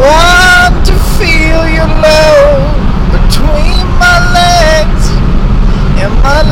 want to feel your love between my legs and my